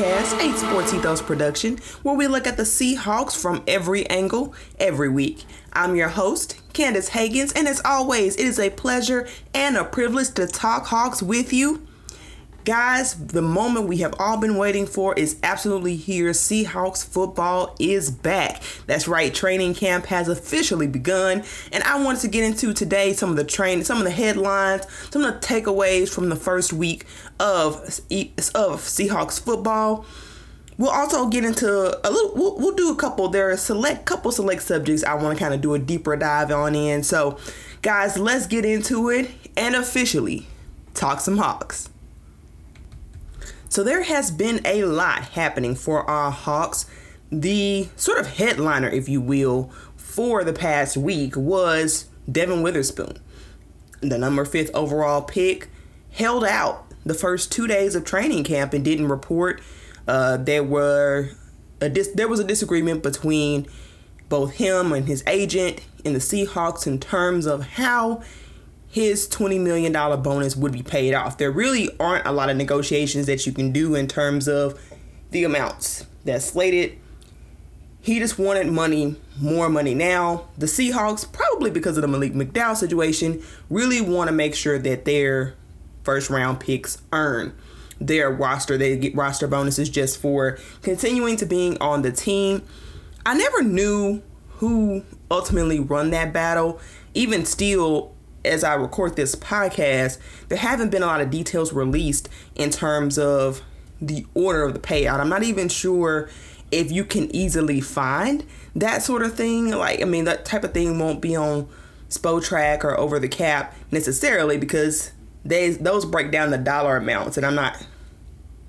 360 Podcast, a Sports Ethos production, where we look at the Seahawks from every angle every week. I'm your host, Candace Hagans, and as always, it is a pleasure and a privilege to talk Hawks with you. Guys, the moment we have all been waiting for is absolutely here. Seahawks football is back. That's right, training camp has officially begun, and I wanted to get into today some of the train, some of the headlines, some of the takeaways from the first week of of Seahawks football. We'll also get into a little. We'll, we'll do a couple. There are select couple select subjects I want to kind of do a deeper dive on in. So, guys, let's get into it and officially talk some Hawks. So there has been a lot happening for our Hawks. The sort of headliner, if you will, for the past week was Devon Witherspoon, the number fifth overall pick, held out the first two days of training camp and didn't report. Uh, there were a dis- there was a disagreement between both him and his agent and the Seahawks in terms of how his $20 million bonus would be paid off. There really aren't a lot of negotiations that you can do in terms of the amounts that's slated. He just wanted money, more money now. The Seahawks, probably because of the Malik McDowell situation, really want to make sure that their first round picks earn their roster. They get roster bonuses just for continuing to being on the team. I never knew who ultimately run that battle. Even still, as I record this podcast, there haven't been a lot of details released in terms of the order of the payout. I'm not even sure if you can easily find that sort of thing. Like, I mean, that type of thing won't be on Spotrac or Over the Cap necessarily because they those break down the dollar amounts, and I'm not.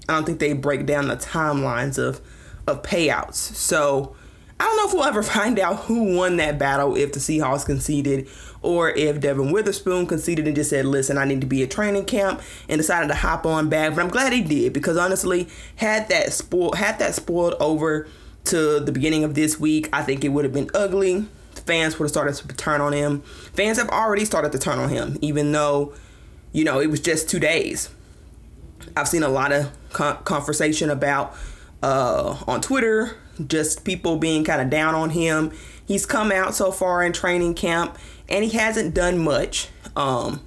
I don't think they break down the timelines of of payouts. So I don't know if we'll ever find out who won that battle if the Seahawks conceded or if Devon Witherspoon conceded and just said, listen, I need to be at training camp and decided to hop on back. But I'm glad he did because honestly, had that spoiled had that spoiled over to the beginning of this week, I think it would have been ugly. Fans would have started to turn on him. Fans have already started to turn on him, even though, you know, it was just two days. I've seen a lot of con- conversation about uh, on Twitter, just people being kind of down on him. He's come out so far in training camp and he hasn't done much. Um,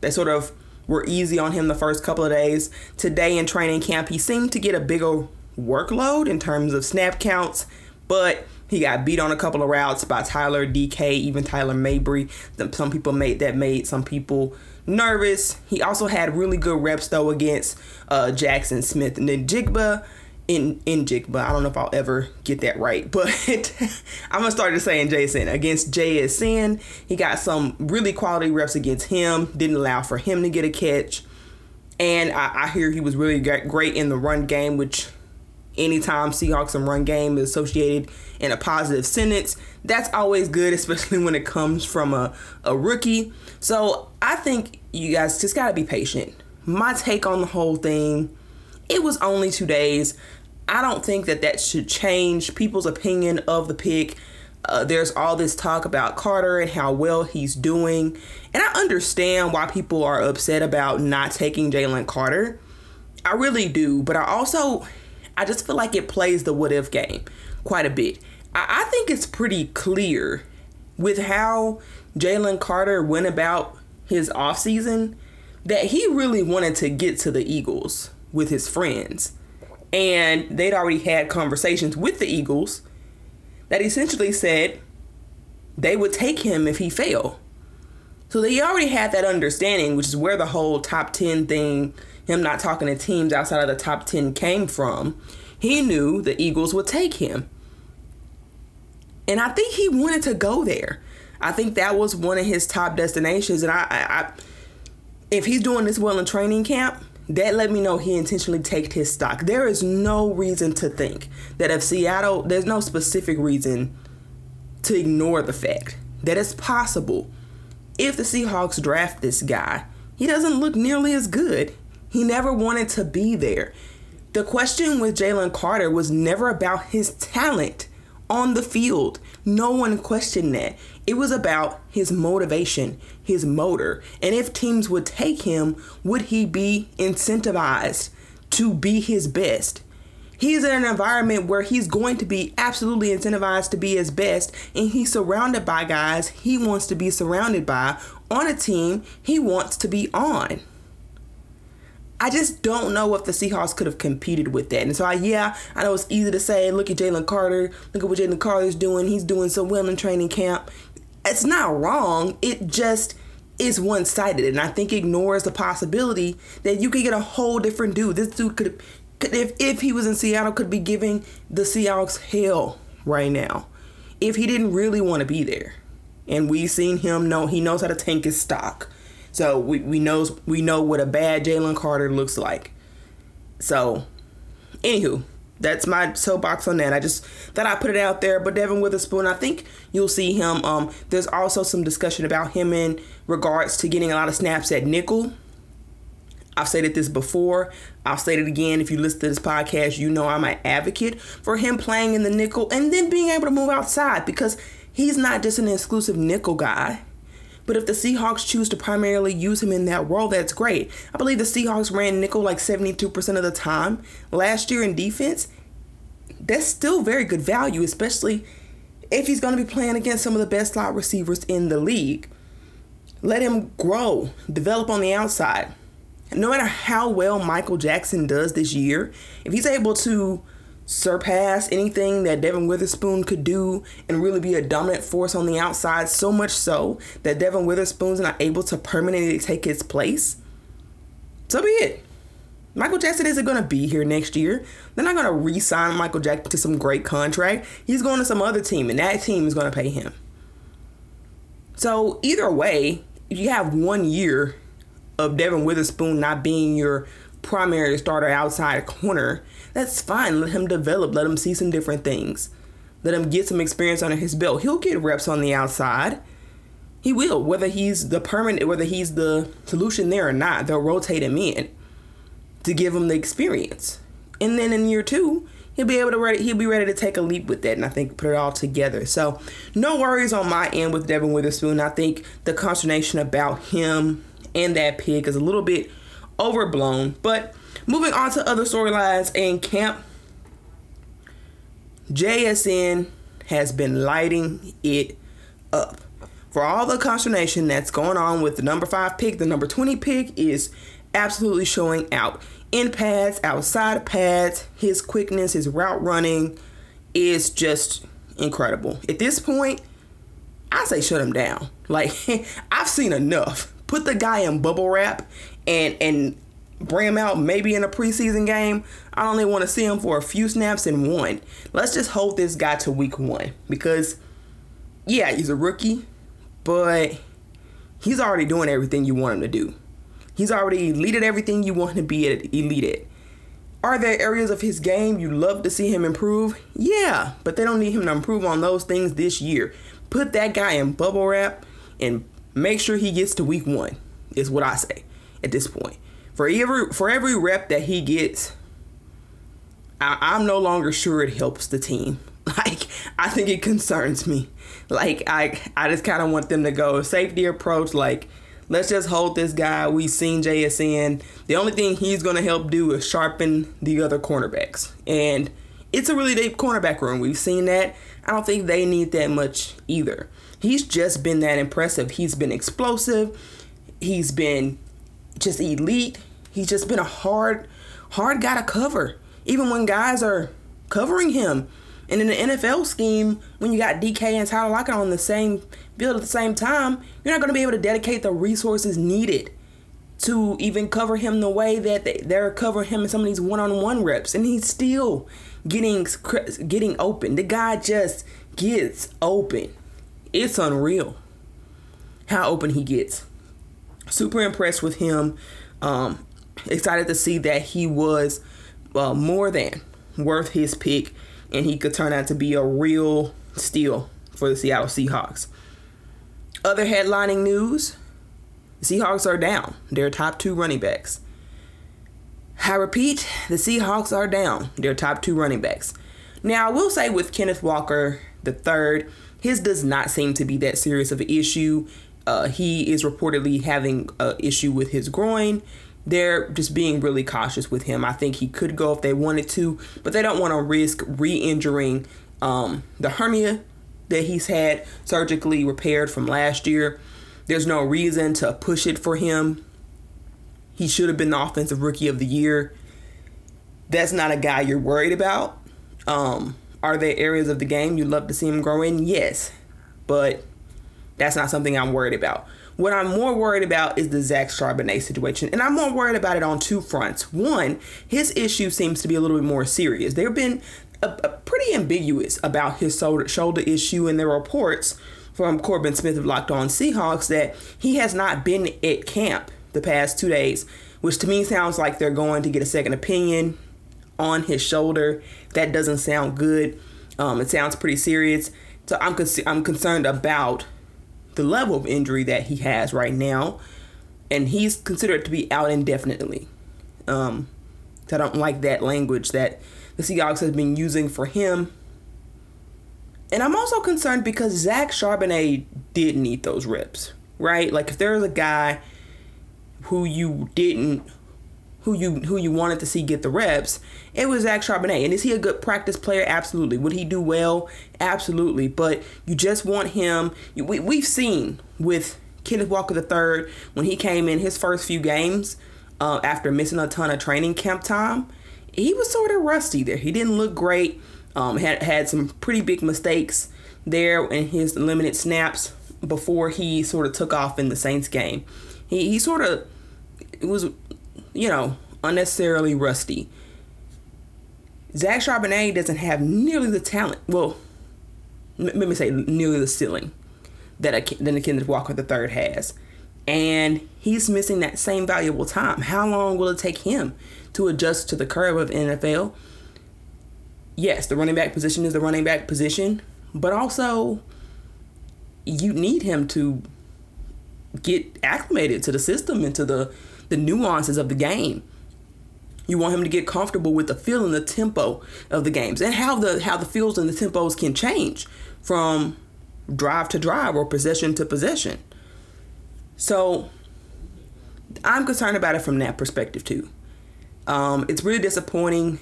they sort of were easy on him the first couple of days. Today in training camp, he seemed to get a bigger workload in terms of snap counts, but he got beat on a couple of routes by Tyler DK, even Tyler Mabry. Some people made that made some people nervous. He also had really good reps though against uh, Jaxon Smith-Njigba in in but I don't know if I'll ever get that right, but I'm gonna start to saying Jason against JSN. He got some really quality reps against him. Didn't allow for him to get a catch, and I, I hear he was really great in the run game, which anytime Seahawks and run game is associated in a positive sentence, that's always good, especially when it comes from a, a rookie. So I think you guys just gotta be patient. My take on the whole thing, it was only two days. I don't think that that should change people's opinion of the pick. Uh, there's all this talk about Carter and how well he's doing. And I understand why people are upset about not taking Jalen Carter. I really do. But I also, I just feel like it plays the what if game quite a bit. I, I think it's pretty clear with how Jalen Carter went about his offseason that he really wanted to get to the Eagles with his friends and they'd already had conversations with the Eagles that essentially said they would take him if he failed. So they already had that understanding, which is where the whole top 10 thing, him not talking to teams outside of the top 10 came from. He knew the Eagles would take him. And I think he wanted to go there. I think that was one of his top destinations. And I, I, I if he's doing this well in training camp, that let me know he intentionally taked his stock. There is no reason to think that if Seattle, there's no specific reason to ignore the fact that it's possible if the Seahawks draft this guy, he doesn't look nearly as good. He never wanted to be there. The question with Jalen Carter was never about his talent on the field. No one questioned that. It was about his motivation, his motor, and if teams would take him, would he be incentivized to be his best. He's in an environment where he's going to be absolutely incentivized to be his best, and he's surrounded by guys he wants to be surrounded by on a team he wants to be on. I just don't know if the Seahawks could have competed with that. And so, I, yeah, I know it's easy to say, look at Jalen Carter, look at what Jalen Carter's doing. He's doing so well in training camp. It's not wrong. It just is one sided. And I think ignores the possibility that you could get a whole different dude. This dude could, could if, if he was in Seattle, could be giving the Seahawks hell right now if he didn't really want to be there. And we've seen him know he knows how to tank his stock. So we, we knows we know what a bad Jalen Carter looks like. So, anywho, that's my soapbox on that. I just thought I put it out there. But Devon Witherspoon, I think you'll see him. Um, there's also some discussion about him in regards to getting a lot of snaps at nickel. I've stated this before. I'll state it again. If you listen to this podcast, you know I'm an advocate for him playing in the nickel and then being able to move outside because he's not just an exclusive nickel guy. But if the Seahawks choose to primarily use him in that role, that's great. I believe the Seahawks ran nickel like 72% of the time last year in defense. That's still very good value, especially if he's going to be playing against some of the best slot receivers in the league. Let him grow, develop on the outside. No matter how well Michael Jackson does this year, if he's able to surpass anything that Devon Witherspoon could do and really be a dominant force on the outside, so much so that Devon Witherspoon's not able to permanently take his place, so be it. Michael Jackson isn't going to be here next year. They're not going to re sign Michael Jackson to some great contract. He's going to some other team, and that team is going to pay him. So, either way, if you have one year of Devon Witherspoon not being your primary starter outside corner, that's fine. Let him develop. Let him see some different things. Let him get some experience under his belt. He'll get reps on the outside. He will, whether he's the permanent, whether he's the solution there or not. They'll rotate him in to give him the experience, and then in year two, he'll be able to ready. He'll be ready to take a leap with that, and I think put it all together. So no worries on my end with Devon Witherspoon. I think the consternation about him and that pick is a little bit overblown. But moving on to other storylines in camp, JSN has been lighting it up. For all the consternation that's going on with the number five pick, the number 20 pick is absolutely showing out. In pads, outside of pads, his quickness, his route running is just incredible. At this point, I say shut him down. Like I've seen enough. Put the guy in bubble wrap and and bring him out maybe in a preseason game. I only want to see him for a few snaps in one. Let's just hold this guy to week one because, yeah, he's a rookie, but he's already doing everything you want him to do. He's already elite at everything you want him to be at elite at. Are there areas of his game you love to see him improve? Yeah, but they don't need him to improve on those things this year. Put that guy in bubble wrap and make sure he gets to week one, is what I say at this point. For every for every rep that he gets, I, I'm no longer sure it helps the team. Like I think it concerns me. Like I I just kind of want them to go safety approach. Like let's just hold this guy. We've seen JSN. The only thing he's to help do is sharpen the other cornerbacks. And it's a really deep cornerback room. We've seen that. I don't think they need that much either. He's just been that impressive. He's been explosive. He's been just elite. He's just been a hard, hard guy to cover. Even when guys are covering him. And in the NFL scheme, when you got DK and Tyler Lockett on the same field at the same time, you're not going to be able to dedicate the resources needed to even cover him the way that they, they're covering him in some of these one-on-one reps. And he's still getting getting open. The guy just gets open. It's unreal how open he gets super impressed with him. Um, excited to see that he was uh, more than worth his pick and he could turn out to be a real steal for the Seattle Seahawks. Other headlining news Seahawks are down. Their top two running backs. I repeat, the Seahawks are down. Their top two running backs. Now, I will say with Kenneth Walker the third, his does not seem to be that serious of an issue. Uh, he is reportedly having an issue with his groin, they're just being really cautious with him. I think he could go if they wanted to, but they don't want to risk re-injuring um, the hernia that he's had surgically repaired from last year. There's no reason to push it for him. He should have been the offensive rookie of the year. That's not a guy you're worried about. Um, are there areas of the game you'd love to see him grow in? Yes, but that's not something I'm worried about. What I'm more worried about is the Zach Charbonnet situation, and I'm more worried about it on two fronts. One, his issue seems to be a little bit more serious. There have been a, a pretty ambiguous about his shoulder, shoulder issue, and there are reports from Corbin Smith of Locked On Seahawks that he has not been at camp the past two days, which to me sounds like they're going to get a second opinion on his shoulder. That doesn't sound good. Um, it sounds pretty serious. So I'm con- I'm concerned about the level of injury that he has right now, and he's considered to be out indefinitely. Um, I don't like that language that the Seahawks has been using for him. And I'm also concerned because Zach Charbonnet did need those reps, right? Like if there's a guy who you didn't who you who you wanted to see get the reps, it was Zach Charbonnet. And is he a good practice player? Absolutely. Would he do well? Absolutely. But you just want him. We, we've seen with Kenneth Walker III when he came in his first few games uh, after missing a ton of training camp time, he was sort of rusty there. He didn't look great. Um, had had some pretty big mistakes there in his limited snaps before he sort of took off in the Saints game. He he sort of it was you know, unnecessarily rusty. Zach Charbonnet doesn't have nearly the talent. Well, let me say nearly the ceiling that a, than a Kenneth Walker III has, and he's missing that same valuable time. How long will it take him to adjust to the curve of NFL? Yes, the running back position is the running back position, but also you need him to get acclimated to the system and to the the nuances of the game. You want him to get comfortable with the feel and the tempo of the games and how the how the feels and the tempos can change from drive to drive or possession to possession. So I'm concerned about it from that perspective too. Um, it's really disappointing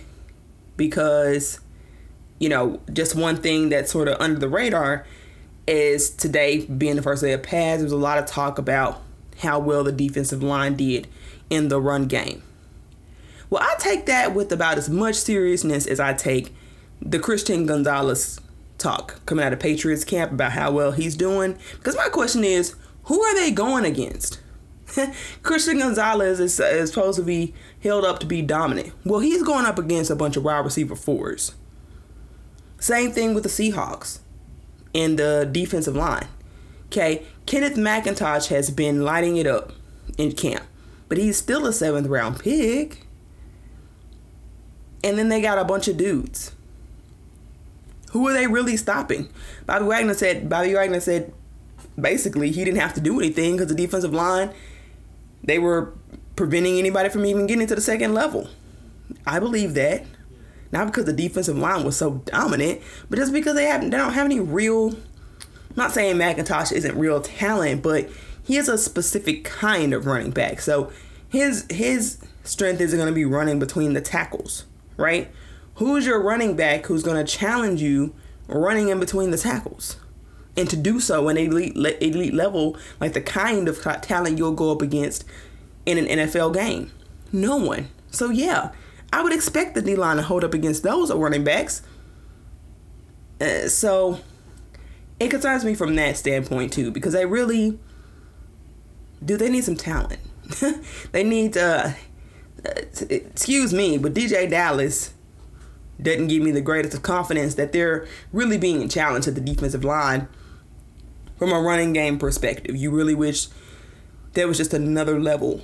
because you know just one thing that's sort of under the radar is today being the first day of pads. There's a lot of talk about how well the defensive line did in the run game. Well, I take that with about as much seriousness as I take the Christian Gonzalez talk coming out of Patriots camp about how well he's doing. Because my question is, who are they going against? Christian Gonzalez is, is supposed to be held up to be dominant. Well, he's going up against a bunch of wide receiver fours. Same thing with the Seahawks in the defensive line. Okay, Kenneth McIntosh has been lighting it up in camp, but he's still a seventh round pick. And then they got a bunch of dudes. Who are they really stopping? Bobby Wagner said. Bobby Wagner said basically he didn't have to do anything because the defensive line they were preventing anybody from even getting to the second level. I believe that. Not because the defensive line was so dominant, but just because they have they don't have any real not saying McIntosh isn't real talent, but he is a specific kind of running back. So his his strength isn't going to be running between the tackles, right? Who's your running back who's going to challenge you running in between the tackles? And to do so in elite elite level, like the kind of talent you'll go up against in an NFL game, no one. So yeah, I would expect the D line to hold up against those running backs. Uh, so it concerns me from that standpoint too because they really do they need some talent they need uh, excuse me but DeeJay Dallas doesn't give me the greatest of confidence that they're really being challenged at the defensive line from a running game perspective you really wish there was just another level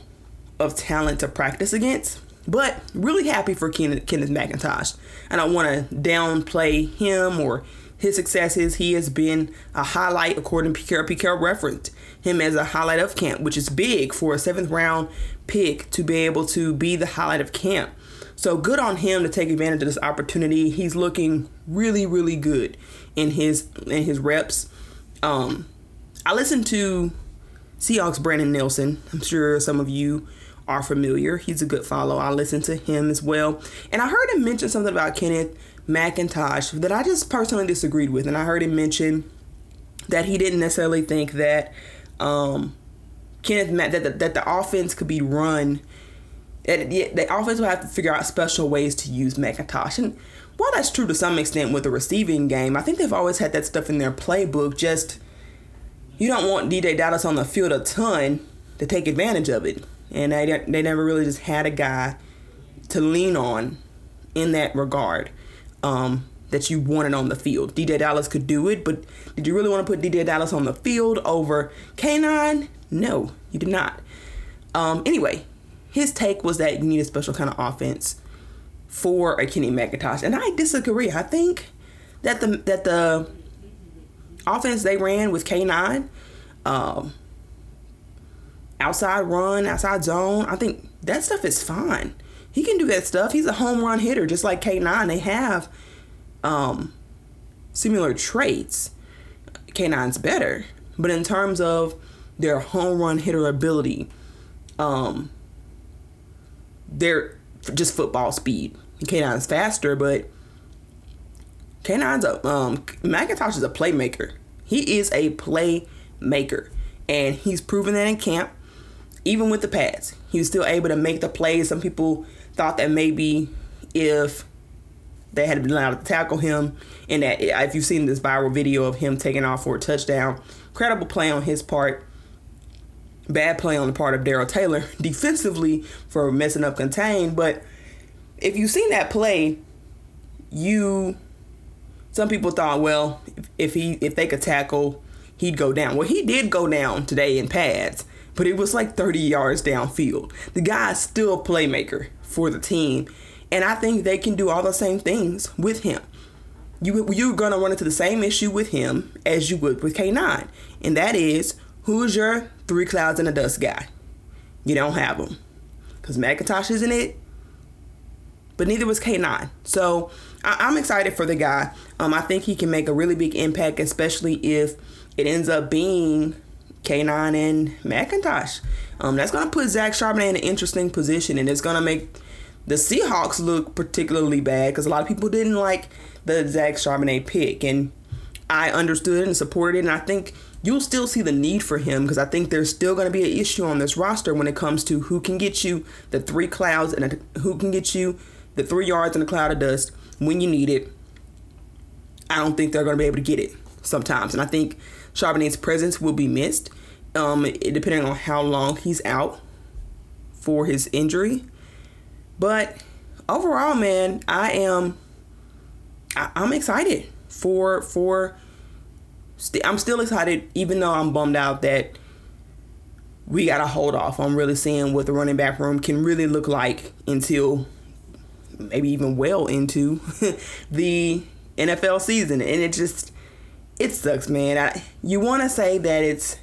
of talent to practice against but really happy for Kenneth, Kenneth McIntosh. I don't want to downplay him or his successes, he has been a highlight according to PK. PK referenced him as a highlight of camp, which is big for a seventh round pick to be able to be the highlight of camp. So good on him to take advantage of this opportunity. He's looking really, really good in his in his reps. Um, I listened to Seahawks Brandon Nelson. I'm sure some of you are familiar. He's a good follow. I listened to him as well. And I heard him mention something about Kenneth McIntosh that I just personally disagreed with. And I heard him mention that he didn't necessarily think that um, Kenneth that the, that the offense could be run. That the offense will have to figure out special ways to use McIntosh. And while that's true to some extent with the receiving game, I think they've always had that stuff in their playbook. Just you don't want DeeJay Dallas on the field a ton to take advantage of it and they they never really just had a guy to lean on in that regard um, that you wanted on the field. DeeJay Dallas could do it, but did you really want to put DeeJay Dallas on the field over K9? No, you did not. Um, anyway, his take was that you need a special kind of offense for a Kenny McIntosh, and I disagree. I think that the that the offense they ran with K9 um, outside run, outside zone. I think that stuff is fine. He can do that stuff. He's a home run hitter, just like K9. They have um, similar traits. K9's better, but in terms of their home run hitter ability, um, they're just football speed. K9's faster, but K9's a um, McIntosh is a playmaker. He is a playmaker, and he's proven that in camp even with the pads, he was still able to make the plays. Some people thought that maybe if they had been allowed to tackle him, and that eh, if you've seen this viral video of him taking off for a touchdown, credible play on his part, bad play on the part of Darrell Taylor defensively for messing up contain. But if you've seen that play, you some people thought, well, if he if they could tackle, he'd go down. Well, he did go down today in pads but it was like 30 yards downfield. The guy's still a playmaker for the team, and I think they can do all the same things with him. You, you're going to run into the same issue with him as you would with K9, and that is who's your three clouds and a dust guy? You don't have him because McIntosh isn't it, but neither was K9. So I, am excited for the guy. Um, I think he can make a really big impact, especially if it ends up being K9 and McIntosh. Um, that's going to put Zach Charbonnet in an interesting position, and it's going to make the Seahawks look particularly bad because a lot of people didn't like the Zach Charbonnet pick, and I understood and supported it, and I think you'll still see the need for him because I think there's still going to be an issue on this roster when it comes to who can get you the three clouds and a, who can get you the three yards in a cloud of dust when you need it. I don't think they're going to be able to get it sometimes, and I think Charbonnet's presence will be missed, um, depending on how long he's out for his injury. But overall, man, I am I, am excited for for. St- I'm still excited, even though I'm bummed out that we got to hold off on really seeing what the running back room can really look like until maybe even well into the NFL season, and it just it sucks, man. I, you want to say that it's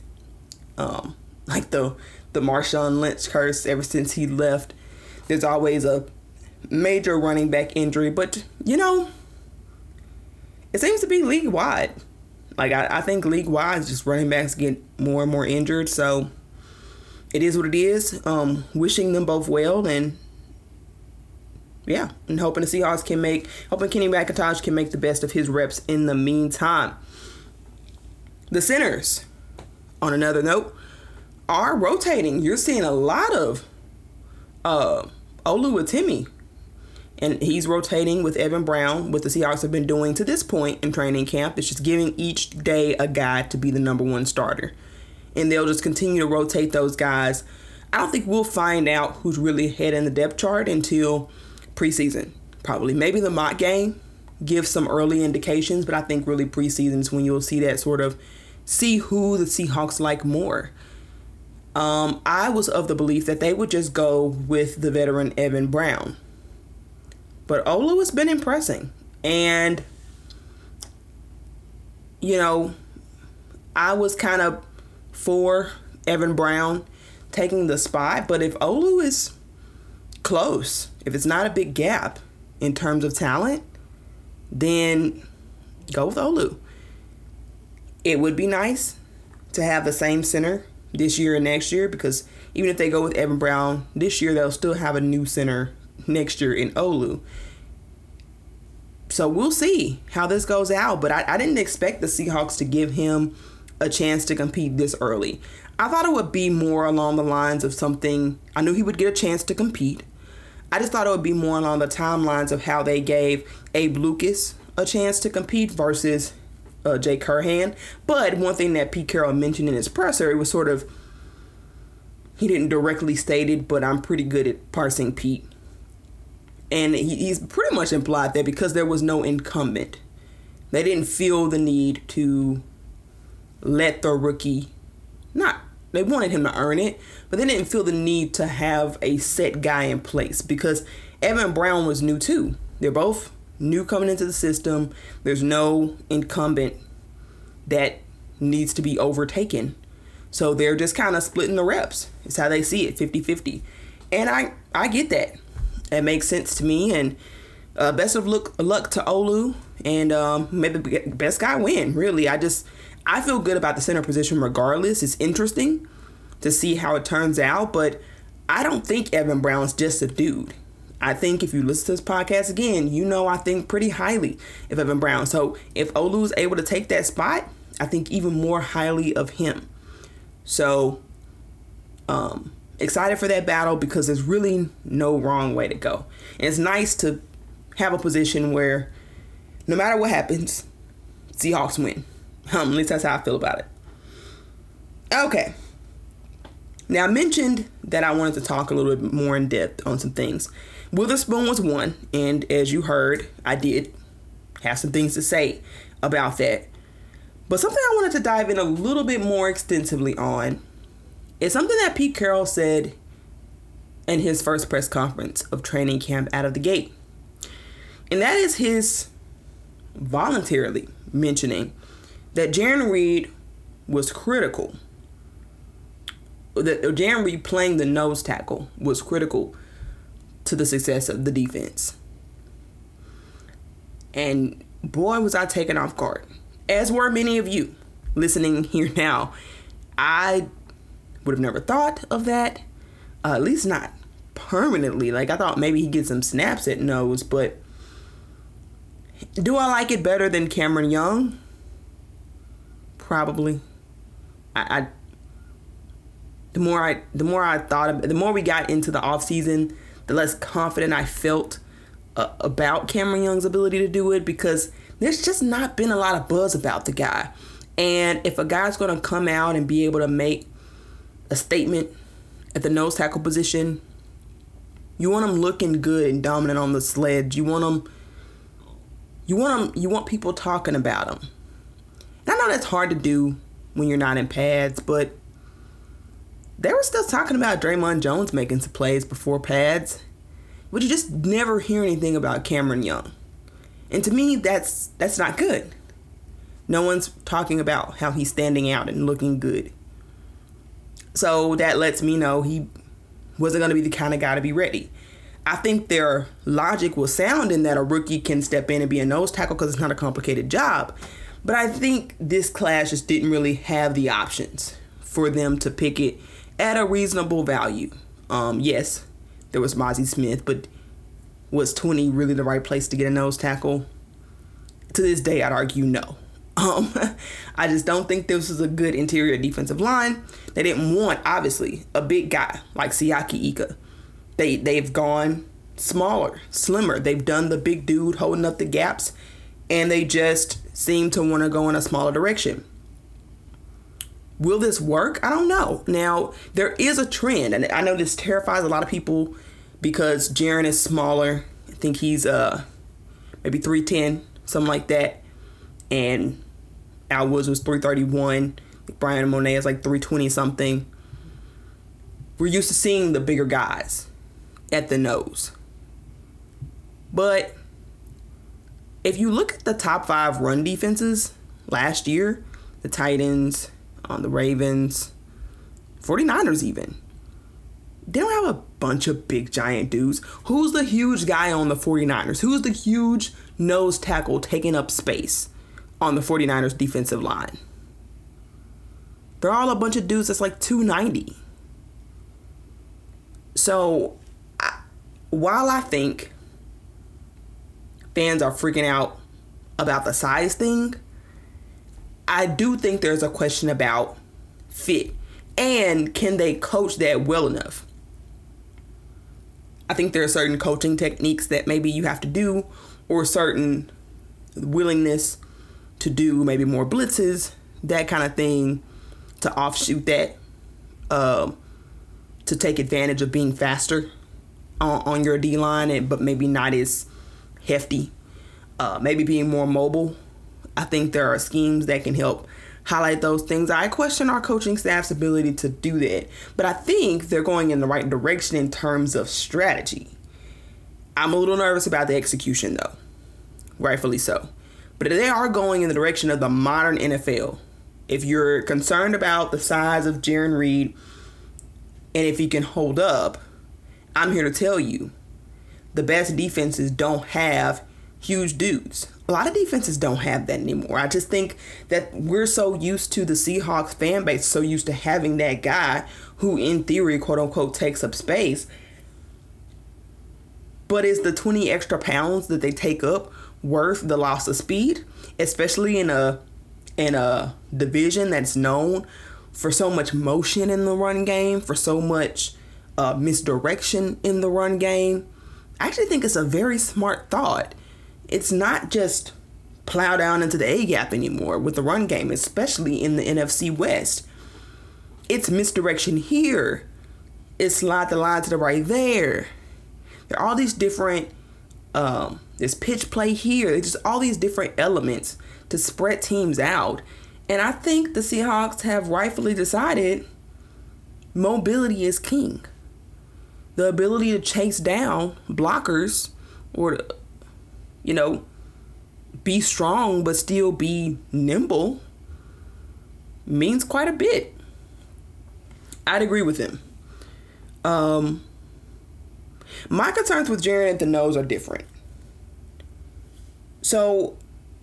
um, like the the Marshawn Lynch curse ever since he left. There's always a major running back injury, but you know, it seems to be league wide. Like I, I think league wide, just running backs get more and more injured. So it is what it is. Um, wishing them both well and yeah, and hoping the Seahawks can make, hoping Kenny McIntosh can make the best of his reps in the meantime. The centers, on another note, are rotating. You're seeing a lot of uh, Oluwatimi, and he's rotating with Evan Brown. What the Seahawks have been doing to this point in training camp is just giving each day a guy to be the number one starter, and they'll just continue to rotate those guys. I don't think we'll find out who's really ahead in the depth chart until preseason. Probably maybe the mock game gives some early indications, but I think really preseason is when you'll see that sort of see who the Seahawks like more. Um, I was of the belief that they would just go with the veteran Evan Brown. But Olu has been impressing. And, you know, I was kind of for Evan Brown taking the spot. But if Olu is close, if it's not a big gap in terms of talent, then go with Olu it would be nice to have the same center this year and next year because even if they go with Evan Brown this year, they'll still have a new center next year in Olu. So we'll see how this goes out. But I, I didn't expect the Seahawks to give him a chance to compete this early. I thought it would be more along the lines of something, I knew he would get a chance to compete. I just thought it would be more along the timelines of how they gave Abe Lucas a chance to compete versus uh, Jake Curhan. But one thing that Pete Carroll mentioned in his presser, it was sort of, he didn't directly state it, but I'm pretty good at parsing Pete. And he, he's pretty much implied that because there was no incumbent, they didn't feel the need to let the rookie not they wanted him to earn it, but they didn't feel the need to have a set guy in place because Evan Brown was new too. They're both new coming into the system. There's no incumbent that needs to be overtaken. So they're just kind of splitting the reps. It's how they see it, 50-50. And I I get that. It makes sense to me and uh, best of luck, luck to Olu and um, maybe best guy win. Really, I just I feel good about the center position regardless. It's interesting to see how it turns out, but I don't think Evan Brown's just a dude. I think if you listen to this podcast again, you know I think pretty highly of Evan Brown. So if Olu is able to take that spot, I think even more highly of him. So um excited for that battle because there's really no wrong way to go. And it's nice to have a position where no matter what happens, Seahawks win. Um, at least that's how I feel about it. Okay. Now, I mentioned that I wanted to talk a little bit more in depth on some things. Witherspoon was one, and as you heard, I did have some things to say about that. But something I wanted to dive in a little bit more extensively on is something that Pete Carroll said in his first press conference of training camp out of the gate. And that is his voluntarily mentioning that Jarran Reed was critical. That Jarran Reed playing the nose tackle was critical to the success of the defense. And boy, was I taken off guard. As were many of you listening here now. I would have never thought of that. Uh, at least not permanently. Like I thought maybe he'd get some snaps at nose, but do I like it better than Cameron Young? probably. I, I the more I the more I thought of, the more we got into the off season, the less confident I felt uh, about Cameron Young's ability to do it because there's just not been a lot of buzz about the guy. And if a guy's going to come out and be able to make a statement at the nose tackle position, you want him looking good and dominant on the sled. You want him you want him you want people talking about him. I know that's hard to do when you're not in pads, but they were still talking about Dre'Mont Jones making some plays before pads, but you just never hear anything about Cameron Young. And to me, that's that's not good. No one's talking about how he's standing out and looking good. So that lets me know he wasn't going to be the kind of guy to be ready. I think their logic was sound in that a rookie can step in and be a nose tackle because it's not a complicated job. But I think this class just didn't really have the options for them to pick it at a reasonable value. Um, yes, there was Mazi Smith, but was 20 really the right place to get a nose tackle? To this day, I'd argue no. Um, I just don't think this was a good interior defensive line. They didn't want, obviously, a big guy like Siaki Ika. They they've gone smaller, slimmer. They've done the big dude holding up the gaps, and they just seem to want to go in a smaller direction. Will this work? I don't know. Now, there is a trend, and I know this terrifies a lot of people because Jarran is smaller. I think he's uh maybe 310, something like that. And Al Woods was 331. Bryan Mone is like 320 something. We're used to seeing the bigger guys at the nose. But if you look at the top five run defenses last year, the Titans, um, the Ravens, 49ers even, they don't have a bunch of big giant dudes. Who's the huge guy on the 49ers? Who's the huge nose tackle taking up space on the 49ers defensive line? They're all a bunch of dudes that's like 290. So, I, while I think fans are freaking out about the size thing, I do think there's a question about fit and can they coach that well enough? I think there are certain coaching techniques that maybe you have to do or certain willingness to do maybe more blitzes, that kind of thing to offshoot that uh, to take advantage of being faster on, on your D line, but maybe not as hefty. Uh, maybe being more mobile. I think there are schemes that can help highlight those things. I question our coaching staff's ability to do that, but I think they're going in the right direction in terms of strategy. I'm a little nervous about the execution, though, rightfully so. But they are going in the direction of the modern NFL. If you're concerned about the size of Jarran Reed and if he can hold up, I'm here to tell you the best defenses don't have huge dudes. A lot of defenses don't have that anymore. I just think that we're so used to the Seahawks fan base, so used to having that guy who, in theory, quote unquote, takes up space. But is the 20 extra pounds that they take up worth the loss of speed, especially in a in a division that's known for so much motion in the run game, for so much uh, misdirection in the run game? I actually think it's a very smart thought it's not just plow down into the A gap anymore with the run game, especially in the NFC West. It's misdirection here. It's slide the line to the right there. There are all these different um there's pitch play here. There's just all these different elements to spread teams out. And I think the Seahawks have rightfully decided mobility is king. The ability to chase down blockers or you know, be strong but still be nimble means quite a bit. I'd agree with him. Um, my concerns with Jarran at the nose are different. So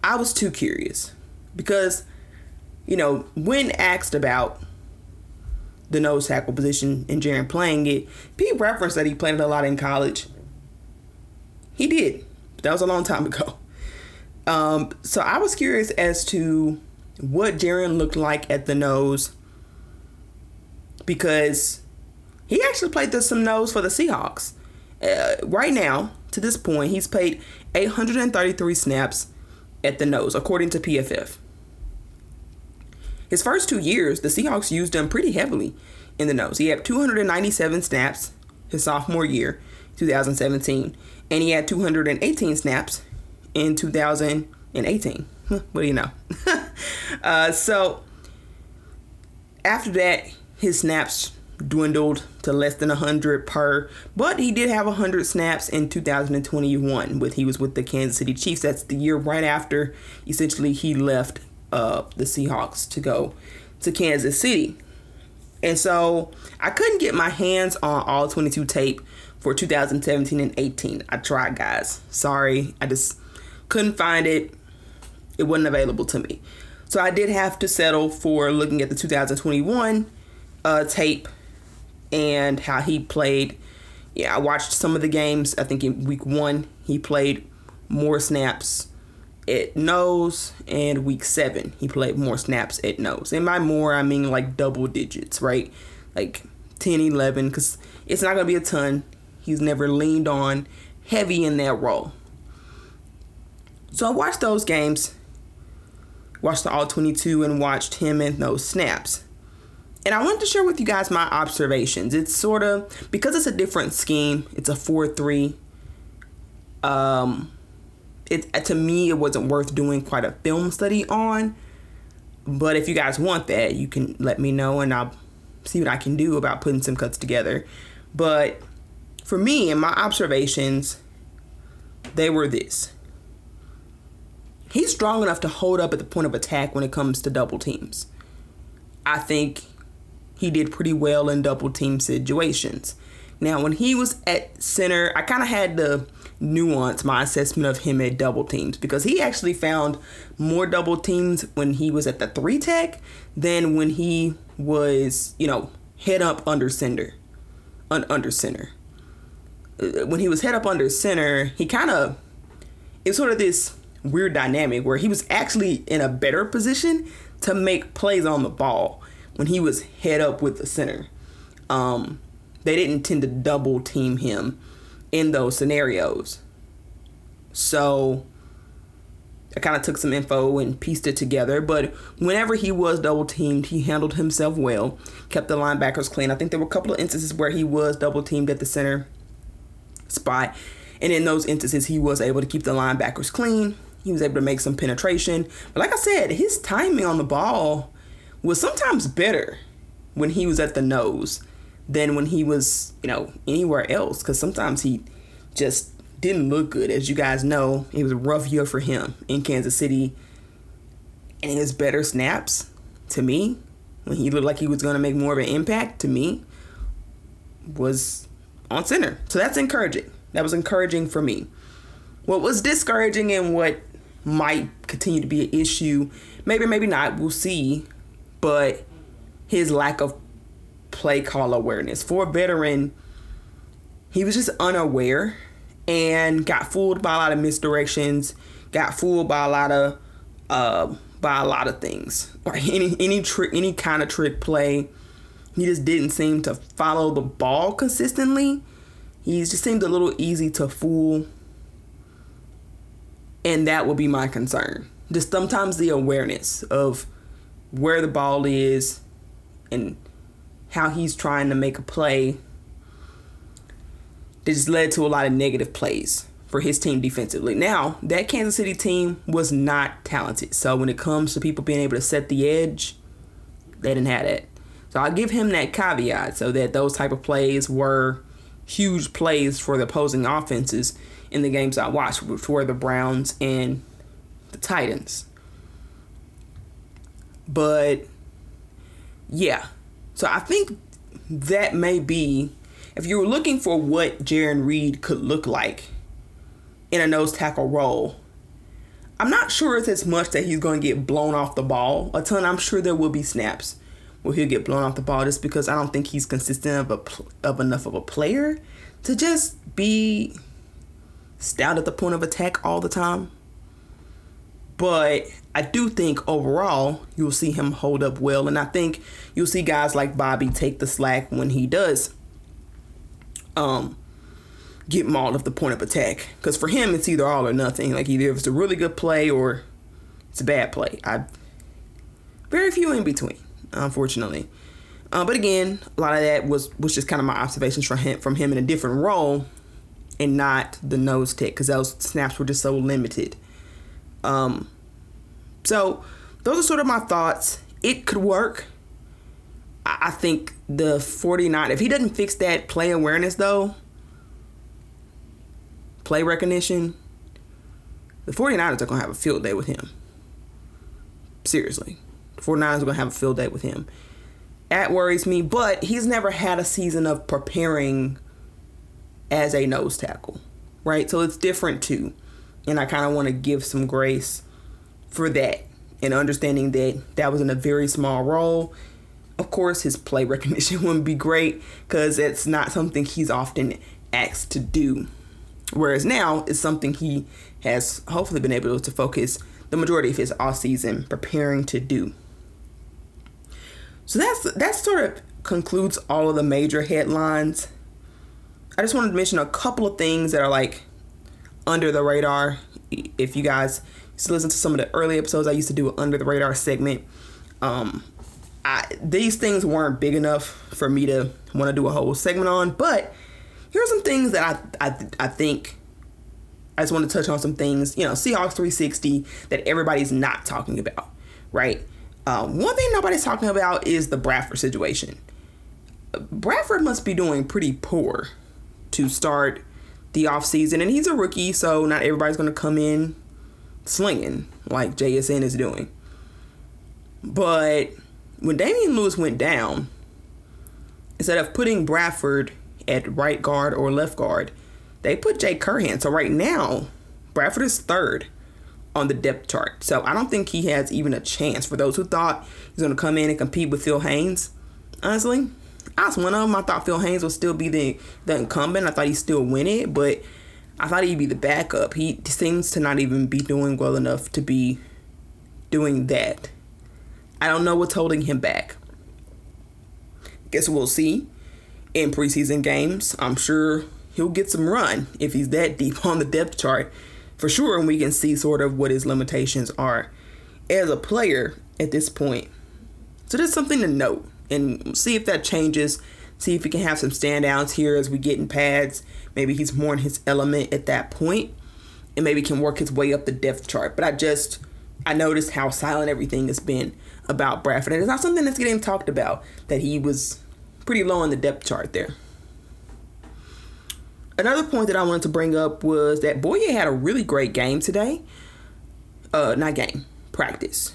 I was too curious because, you know, when asked about the nose tackle position and Jarran playing it, Pete referenced that he played it a lot in college. He did. That was a long time ago. Um, so I was curious as to what Jarran looked like at the nose because he actually played the, some nose for the Seahawks. Uh, right now, to this point, he's played 833 snaps at the nose, according to PFF. His first two years, the Seahawks used him pretty heavily in the nose. He had 297 snaps his sophomore year, 2017, and he had 218 snaps in 2018. What do you know? uh, so after that, his snaps dwindled to less than 100 per, but he did have 100 snaps in 2021 with he was with the Kansas City Chiefs. That's the year right after essentially he left uh, the Seahawks to go to Kansas City. And so I couldn't get my hands on all 22 tape for 2017 and 18. I tried, guys. Sorry, I just couldn't find it. It wasn't available to me. So I did have to settle for looking at the 2021 uh, tape and how he played. Yeah, I watched some of the games. I think in week one, he played more snaps at nose, and week seven, he played more snaps at nose. And by more, I mean like double digits, right? Like 10, 11, because it's not going to be a ton. He's never leaned on heavy in that role. So I watched those games, watched the all 22 and watched him in those snaps. And I wanted to share with you guys my observations. It's sort of because it's a different scheme, it's a 4-3. Um it to me it wasn't worth doing quite a film study on. But if you guys want that, you can let me know and I'll see what I can do about putting some cuts together. But for me and my observations, they were this. He's strong enough to hold up at the point of attack when it comes to double teams. I think he did pretty well in double team situations. Now, when he was at center, I kind of had to nuance my assessment of him at double teams because he actually found more double teams when he was at the three tech than when he was, you know, head up under center an under center. When he was head up under center, he kind of it's sort of this weird dynamic where he was actually in a better position to make plays on the ball when he was head up with the center. Um, they didn't tend to double team him in those scenarios. So I kind of took some info and pieced it together. But whenever he was double teamed, he handled himself well, kept the linebackers clean. I think there were a couple of instances where he was double teamed at the center spot. And in those instances, he was able to keep the linebackers clean. He was able to make some penetration. But like I said, his timing on the ball was sometimes better when he was at the nose than when he was, you know, anywhere else. Because sometimes he just didn't look good. As you guys know, it was a rough year for him in Kansas City. And his better snaps, to me, when he looked like he was going to make more of an impact, to me, was on center. So that's encouraging. That was encouraging for me. What was discouraging and what might continue to be an issue, maybe, maybe not, we'll see, but his lack of play call awareness. For a veteran, he was just unaware and got fooled by a lot of misdirections, got fooled by a lot of uh, by a lot of things. Like any any trick any kind of trick play. He just didn't seem to follow the ball consistently. He just seemed a little easy to fool. And that would be my concern. Just sometimes the awareness of where the ball is and how he's trying to make a play that just led to a lot of negative plays for his team defensively. Now, that Kansas City team was not talented. So when it comes to people being able to set the edge, they didn't have that. So I'll give him that caveat so that those type of plays were huge plays for the opposing offenses in the games I watched, were the Browns and the Titans. But yeah, so I think that may be if you were looking for what Jarran Reed could look like in a nose tackle role. I'm not sure it's as much that he's going to get blown off the ball a ton. I'm sure there will be snaps where he'll get blown off the ball just because I don't think he's consistent of a of enough of a player to just be stout at the point of attack all the time. But I do think overall you'll see him hold up well, and I think you'll see guys like Bobby take the slack when he does um, get mauled off the point of attack. Because for him, it's either all or nothing. Like either if it's a really good play or it's a bad play. I very few in between, unfortunately. Uh, but again, a lot of that was was just kind of my observations from him from him in a different role, and not the nose tech because those snaps were just so limited. Um, so those are sort of my thoughts. It could work. I, I think the 49, if he doesn't fix that play awareness though, play recognition, the 49ers are going to have a field day with him. Seriously. The 49ers are going to have a field day with him. That worries me, but he's never had a season of preparing as a nose tackle, right? So it's different too. And I kind of want to give some grace for that and understanding that that was in a very small role. Of course, his play recognition wouldn't be great because it's not something he's often asked to do. Whereas now it's something he has hopefully been able to focus the majority of his off season preparing to do. So that's that sort of concludes all of the major headlines. I just wanted to mention a couple of things that are like under the radar. If you guys used to listen to some of the early episodes, I used to do an under the radar segment. Um, I, these things weren't big enough for me to want to do a whole segment on, but here's some things that I, I, I think I just want to touch on some things, you know, Seahawks 360 that everybody's not talking about, right? Um, one thing nobody's talking about is the Bradford situation. Bradford must be doing pretty poor to start the offseason, and he's a rookie, so not everybody's going to come in slinging like JSN is doing. But when Damien Lewis went down, instead of putting Bradford at right guard or left guard, they put Jake Curhan. So right now, Bradford is third on the depth chart. So I don't think he has even a chance. For those who thought he's going to come in and compete with Phil Haynes, honestly, I was one of them. I thought Phil Haynes would still be the the incumbent. I thought he'd still win it, but I thought he'd be the backup. He seems to not even be doing well enough to be doing that. I don't know what's holding him back. Guess we'll see in preseason games. I'm sure he'll get some run if he's that deep on the depth chart for sure, and we can see sort of what his limitations are as a player at this point. So that's something to note and see if that changes. See if he can have some standouts here as we get in pads. Maybe he's more in his element at that point, and maybe can work his way up the depth chart. But I just I noticed how silent everything has been about Bradford, and it's not something that's getting talked about that he was pretty low on the depth chart there. Another point that I wanted to bring up was that Boye had a really great game today. Uh, not game, practice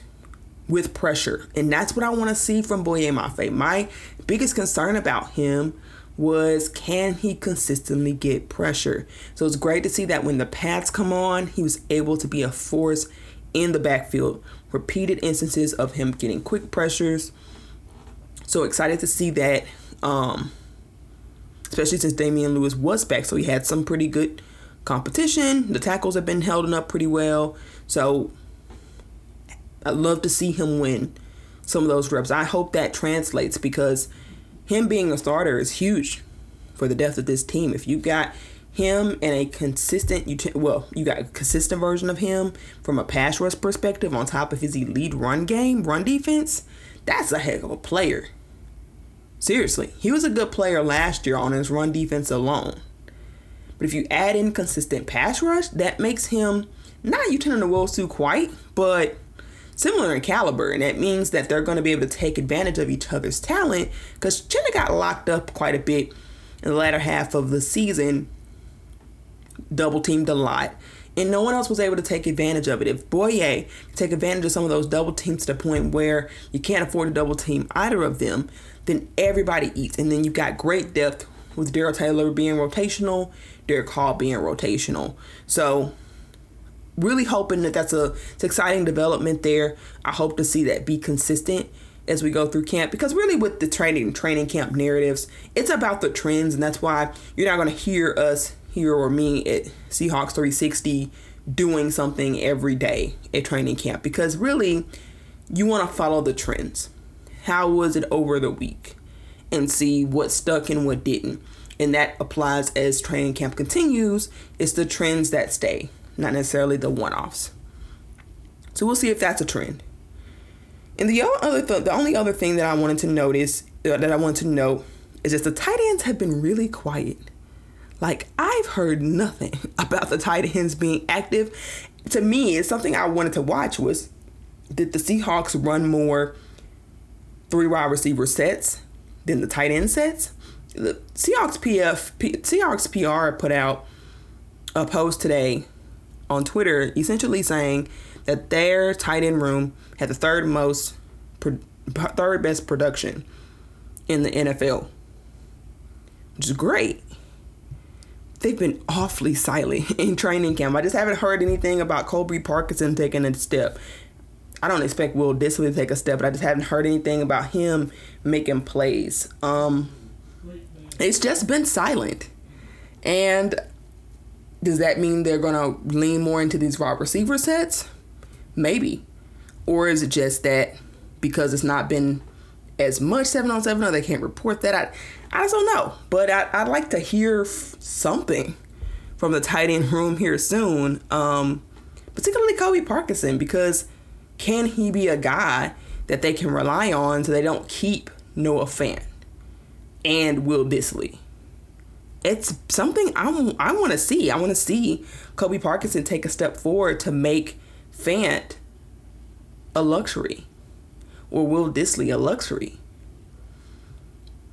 with pressure. And that's what I want to see from Boye Mafe. My biggest concern about him was can he consistently get pressure? So it's great to see that when the pads come on, he was able to be a force in the backfield. Repeated instances of him getting quick pressures. So excited to see that, um, especially since Damien Lewis was back. So he had some pretty good competition. The tackles have been holding up pretty well. So I'd love to see him win some of those reps. I hope that translates because him being a starter is huge for the depth of this team. If you got him and a consistent, well, you got a consistent version of him from a pass rush perspective on top of his elite run game, run defense, that's a heck of a player. Seriously, he was a good player last year on his run defense alone. But if you add in consistent pass rush, that makes him not Uchenna Nwosu quite, but similar in caliber, and that means that they're going to be able to take advantage of each other's talent because Chenna got locked up quite a bit in the latter half of the season, double teamed a lot, and no one else was able to take advantage of it. If Boye take advantage of some of those double teams to the point where you can't afford to double team either of them, then everybody eats, and then you've got great depth with Darrell Taylor being rotational, Derick Hall being rotational. So really hoping that that's a it's exciting development there. I hope to see that be consistent as we go through camp because really with the training training camp narratives, it's about the trends and that's why you're not going to hear us here or me at Seahawks 360 doing something every day at training camp because really you want to follow the trends. How was it over the week? And see what stuck and what didn't. And that applies as training camp continues. It's the trends that stay not necessarily the one offs. So we'll see if that's a trend. And the other th- the only other thing that I wanted to notice uh, that I wanted to note is that the tight ends have been really quiet. Like I've heard nothing about the tight ends being active. To me, it's something I wanted to watch was did the Seahawks run more three wide receiver sets then the tight end sets? The Seahawks PF P, Seahawks PR put out a post today on Twitter essentially saying that their tight end room had the third most, third best production in the NFL, which is great. They've been awfully silent in training camp. I just haven't heard anything about Colby Parkinson taking a step. I don't expect Will Dissly to take a step, but I just haven't heard anything about him making plays. Um, it's just been silent. And does that mean they're going to lean more into these wide receiver sets? Maybe. Or is it just that because it's not been as much 7 on 7 or they can't report that? I, I just don't know. But I, I'd like to hear something from the tight end room here soon, um, particularly Colby Parkinson, because can he be a guy that they can rely on so they don't keep Noah Fant and Will Dissly? it's something I'm, I want to see. I want to see Colby Parkinson take a step forward to make Fant a luxury or Will Dissly a luxury.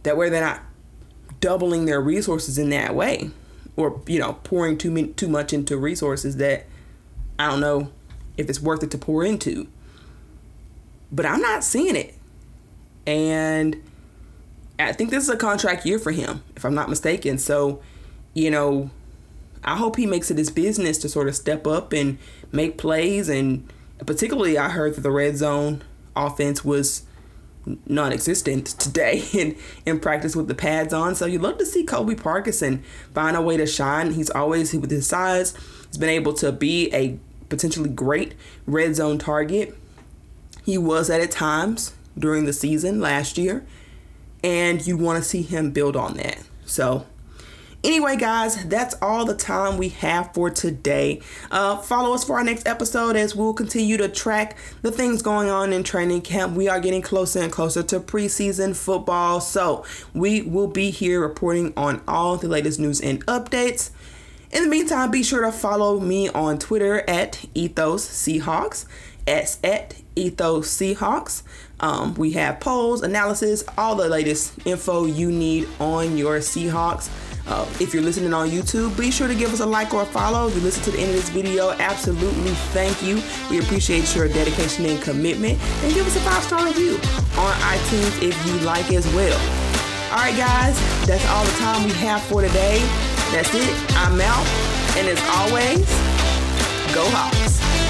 That way they're not doubling their resources in that way or, you know, pouring too, too much into resources that I don't know if it's worth it to pour into. But I'm not seeing it. And I think this is a contract year for him, if I'm not mistaken. So, you know, I hope he makes it his business to sort of step up and make plays. And particularly, I heard that the red zone offense was non-existent today in in practice with the pads on. So you'd love to see Colby Parkinson find a way to shine. He's always with his size, he's been able to be a potentially great red zone target. He was at at times during the season last year, and you want to see him build on that. So Anyway, guys, that's all the time we have for today. Uh, follow us for our next episode as we'll continue to track the things going on in training camp. We are getting closer and closer to preseason football, so we will be here reporting on all the latest news and updates. In the meantime, be sure to follow me on Twitter at Ethos Seahawks. S at Ethos Seahawks. Um, we have polls, analysis, all the latest info you need on your Seahawks. Uh, if you're listening on YouTube, be sure to give us a like or a follow. If you listen to the end of this video, absolutely thank you. We appreciate your dedication and commitment. And give us a five star review on iTunes if you like as well. All right, guys, that's all the time we have for today. That's it. I'm out. And as always, go Hawks.